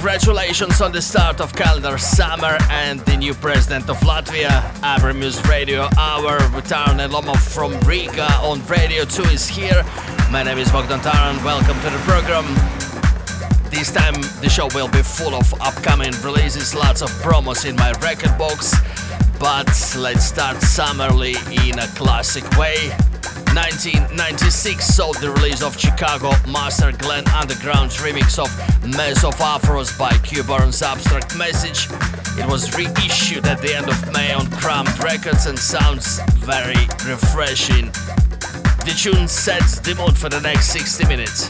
Congratulations on the start of calendar summer and the new president of Latvia, Amber Muse Radio Hour with Taran and Lomov from Riga on Radio 2 is here. My name is Bogdan Taran, welcome to the program. This time the show will be full of upcoming releases, lots of promos in my record box, but let's start summerly in a classic way. 1996 saw the release of Chicago Master Glenn Underground's remix of Mess of Afros by Cuban's Abstract Message. It was reissued at the end of May on Cramped Records and sounds very refreshing. The tune sets the mood for the next 60 minutes.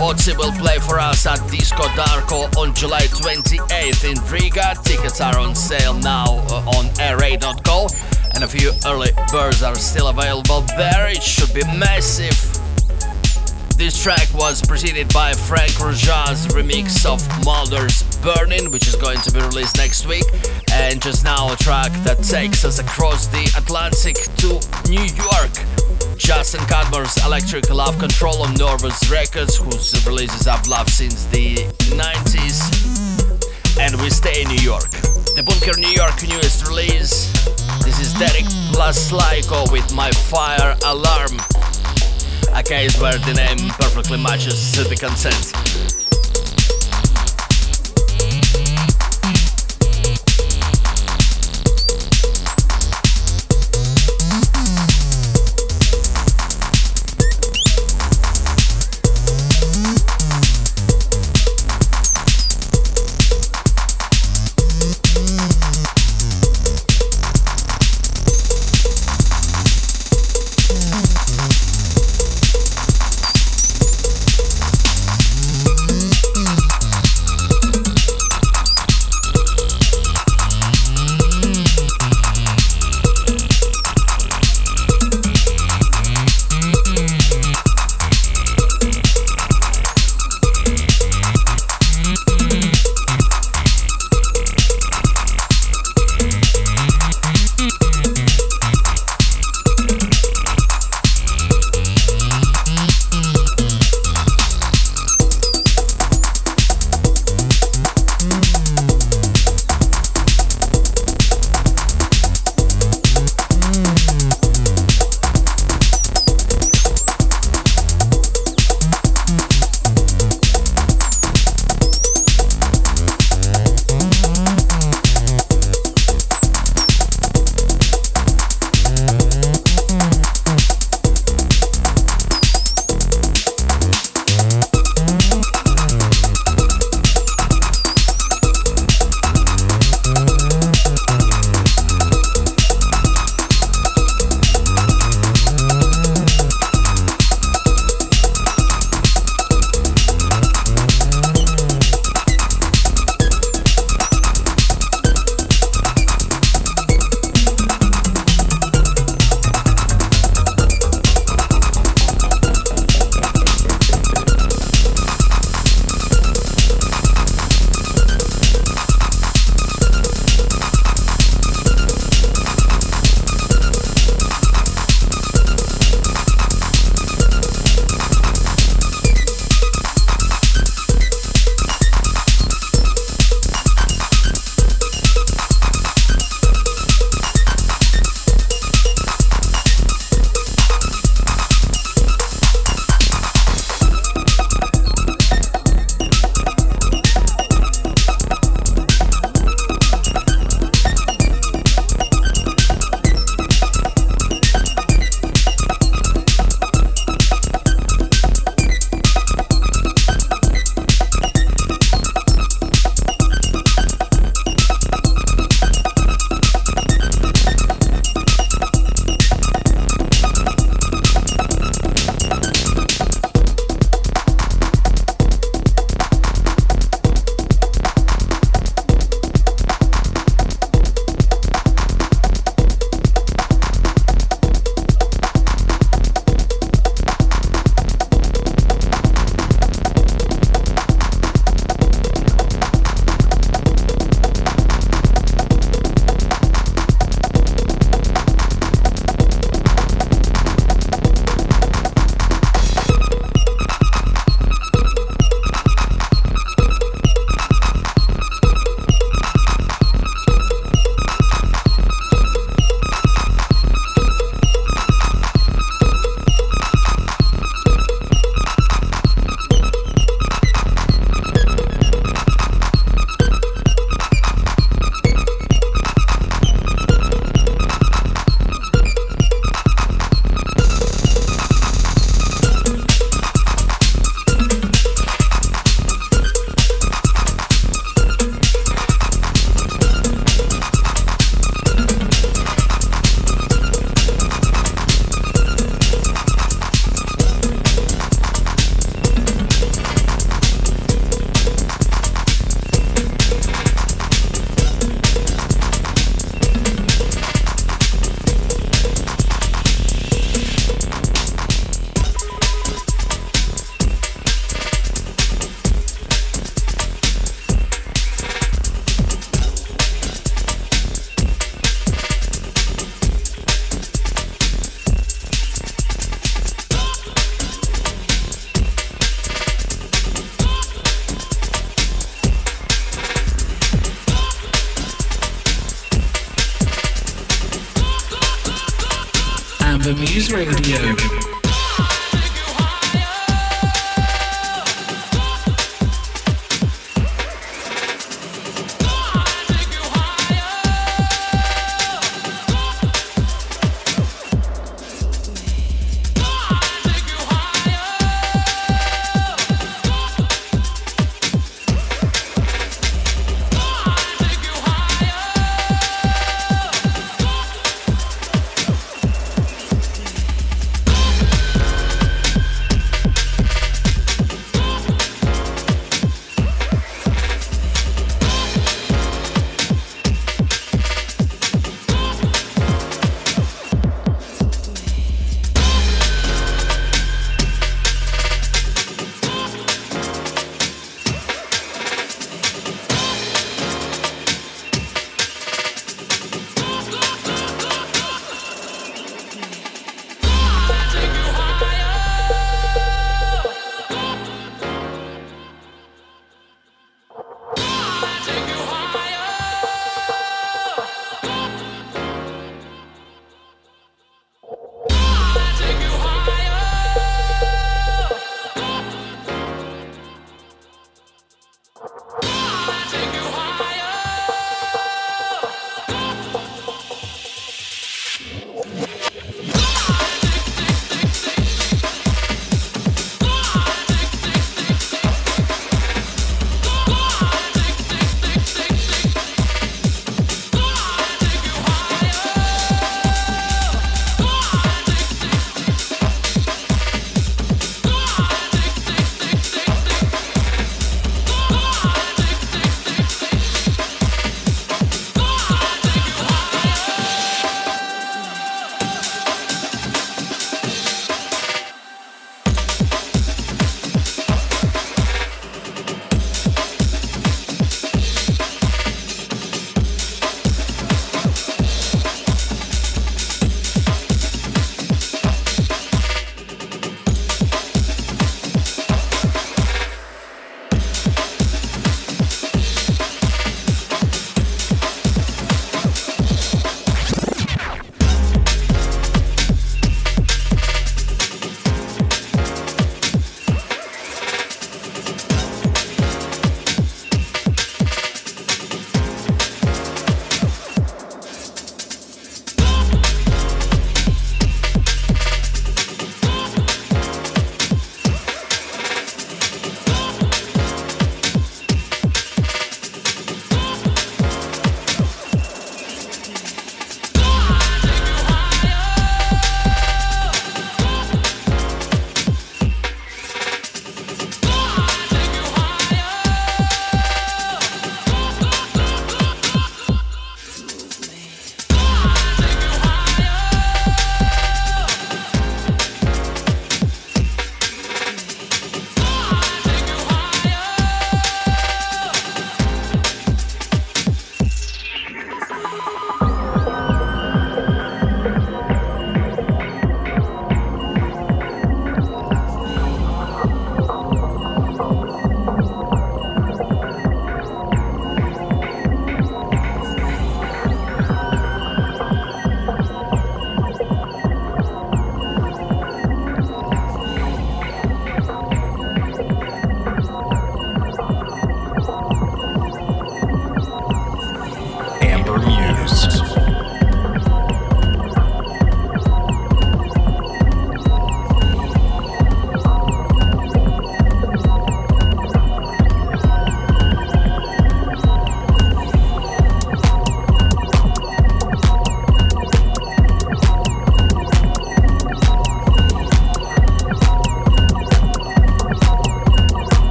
Bozzi will play for us at Disco Darko on July 28th in Riga. Tickets are on sale now uh, on airray.co and a few early birds are still available there. It should be massive. This track was preceded by Frank Roja's remix of Mulder's Burning, which is going to be released next week. And just now, a track that takes us across the Atlantic to New York Justin Cudmore's Electric Love Control on Nervous Records, whose releases I've loved since the 90s. And we stay in New York. The Bunker New York newest release. This is Derek Plaslaiko with My Fire Alarm. A case where the name perfectly matches the content.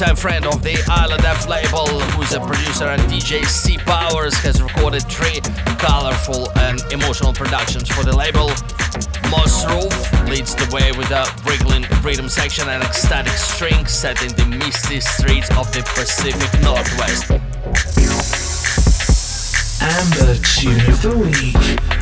Long-time friend of the Island F label, who's a producer and DJ C Powers, has recorded three colorful and emotional productions for the label. Moss Roof leads the way with a wriggling rhythm section and ecstatic string set in the misty streets of the Pacific Northwest. Amber Tune of the Week.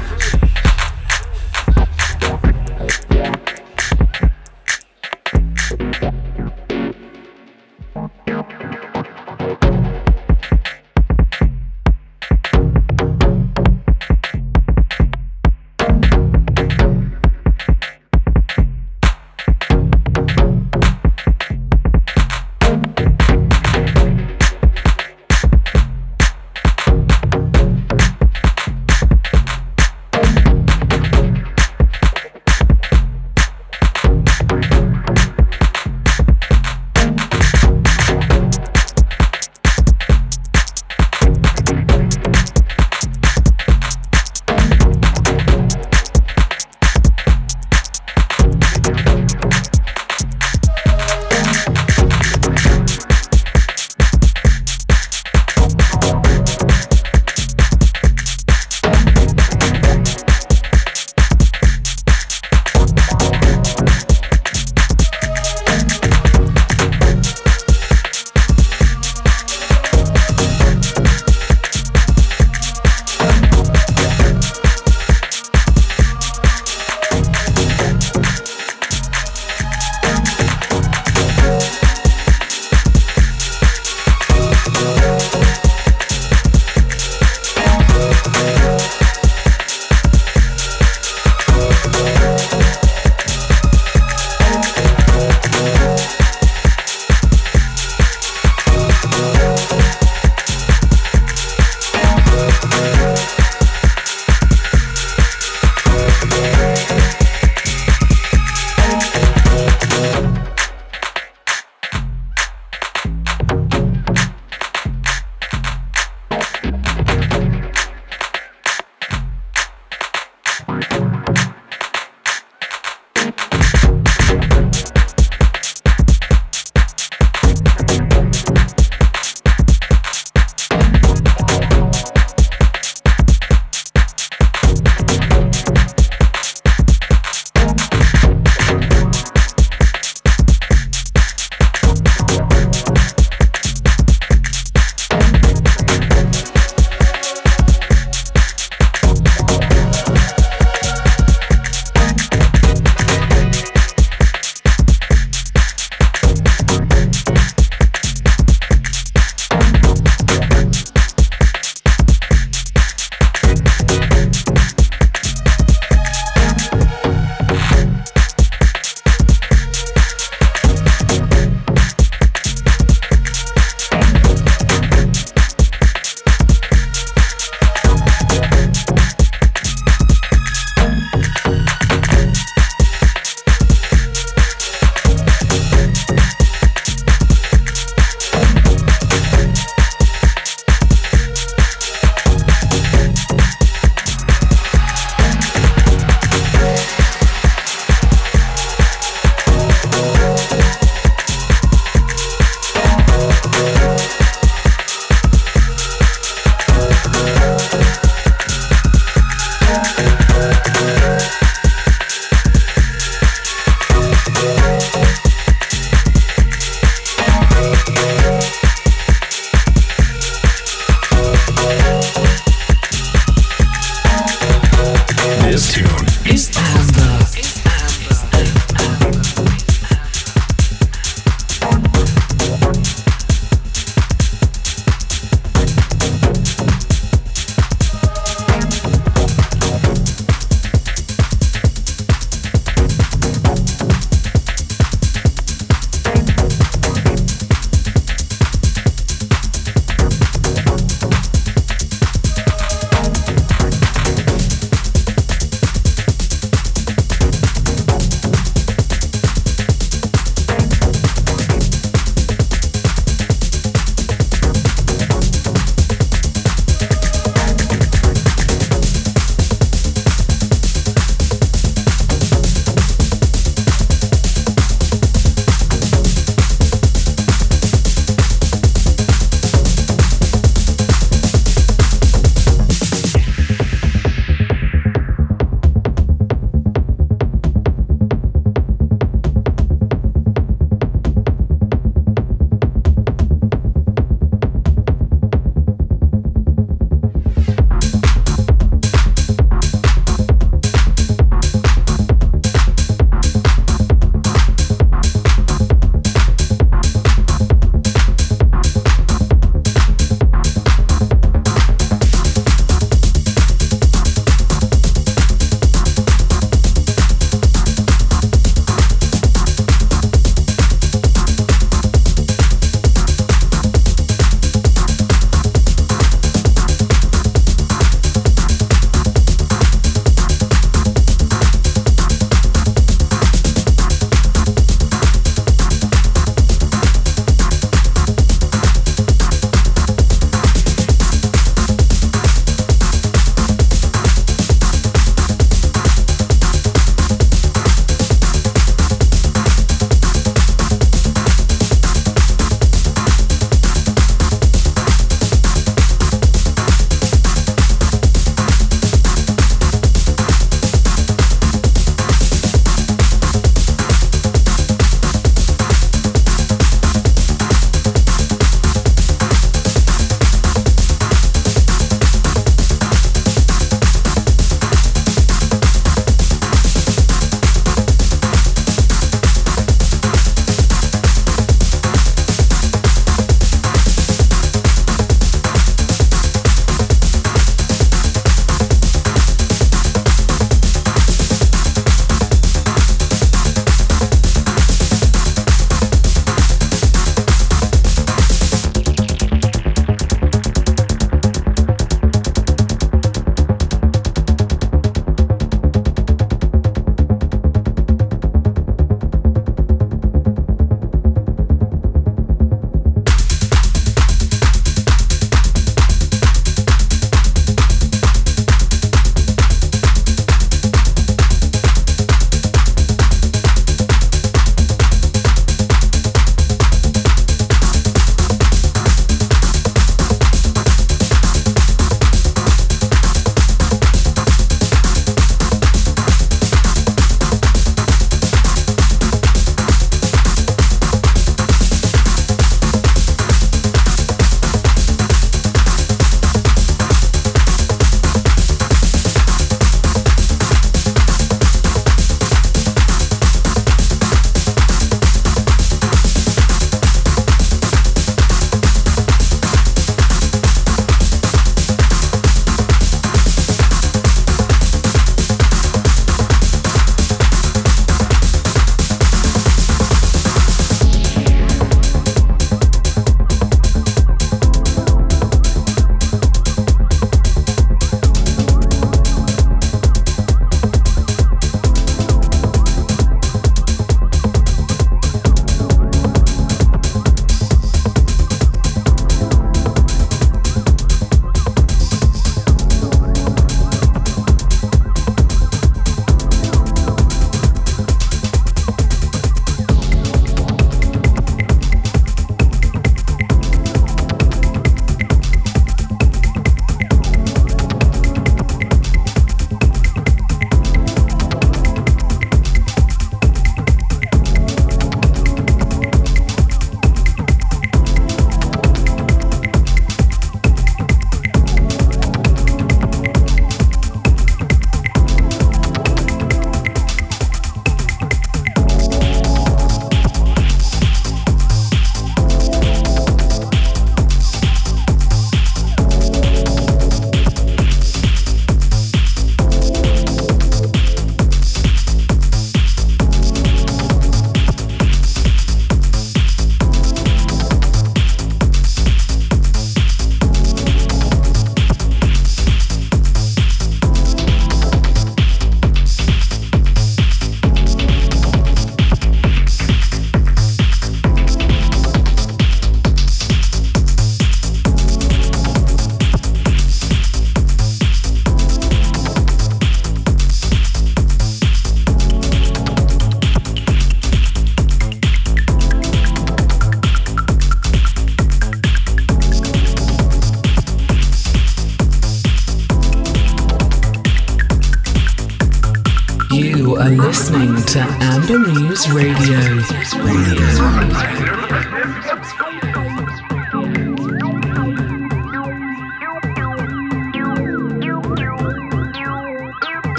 Are listening to Amber Muse Radio.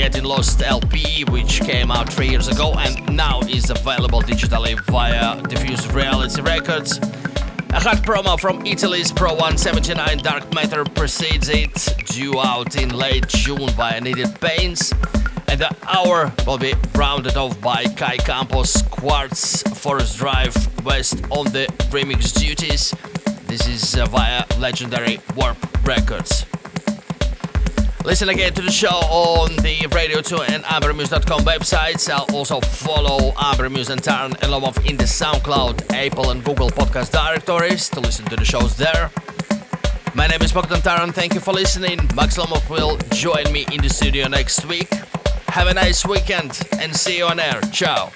Getting Lost LP, which came out three years ago and now is available digitally via Diffuse Reality Records. A hot promo from Italy's Pro 179 Dark Matter precedes it, due out in late June via Needed Pains. And the hour will be rounded off by Kai Campos Quartz Forest Drive West on the remix duties. This is uh, via legendary Warp Records. Listen again to the show on the Radio 2 and AmberMuse.com websites. I'll also follow AmberMuse and Taran and Lomov in the SoundCloud, Apple and Google podcast directories to listen to the shows there. My name is Bogdan Taran. Thank you for listening. Max Lomov will join me in the studio next week. Have a nice weekend and see you on air. Ciao.